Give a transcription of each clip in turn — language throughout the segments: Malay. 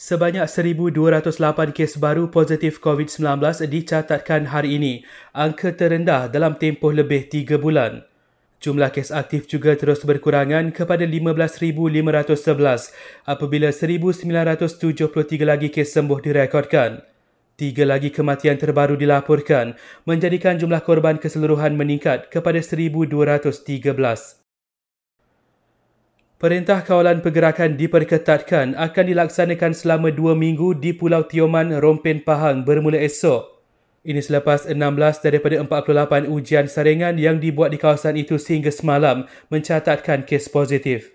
Sebanyak 1,208 kes baru positif COVID-19 dicatatkan hari ini, angka terendah dalam tempoh lebih 3 bulan. Jumlah kes aktif juga terus berkurangan kepada 15,511 apabila 1,973 lagi kes sembuh direkodkan. Tiga lagi kematian terbaru dilaporkan menjadikan jumlah korban keseluruhan meningkat kepada 1,213. Perintah kawalan pergerakan diperketatkan akan dilaksanakan selama dua minggu di Pulau Tioman, Rompen Pahang bermula esok. Ini selepas 16 daripada 48 ujian saringan yang dibuat di kawasan itu sehingga semalam mencatatkan kes positif.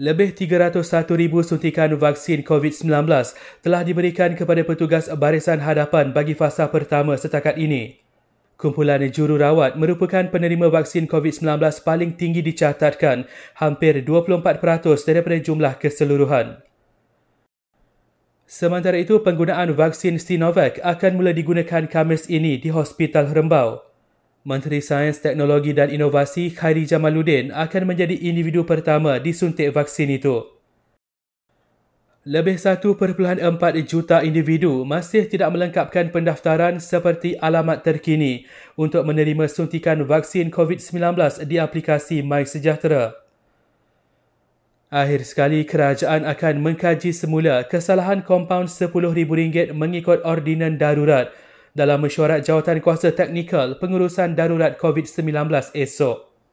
Lebih 301,000 suntikan vaksin COVID-19 telah diberikan kepada petugas barisan hadapan bagi fasa pertama setakat ini. Kumpulan jururawat merupakan penerima vaksin COVID-19 paling tinggi dicatatkan, hampir 24% daripada jumlah keseluruhan. Sementara itu, penggunaan vaksin Sinovac akan mula digunakan Khamis ini di Hospital Rembau. Menteri Sains, Teknologi dan Inovasi Khairi Jamaluddin akan menjadi individu pertama disuntik vaksin itu. Lebih 1.4 juta individu masih tidak melengkapkan pendaftaran seperti alamat terkini untuk menerima suntikan vaksin COVID-19 di aplikasi MySejahtera. Akhir sekali, kerajaan akan mengkaji semula kesalahan kompaun RM10,000 mengikut ordinan darurat dalam mesyuarat jawatan kuasa teknikal pengurusan darurat COVID-19 esok.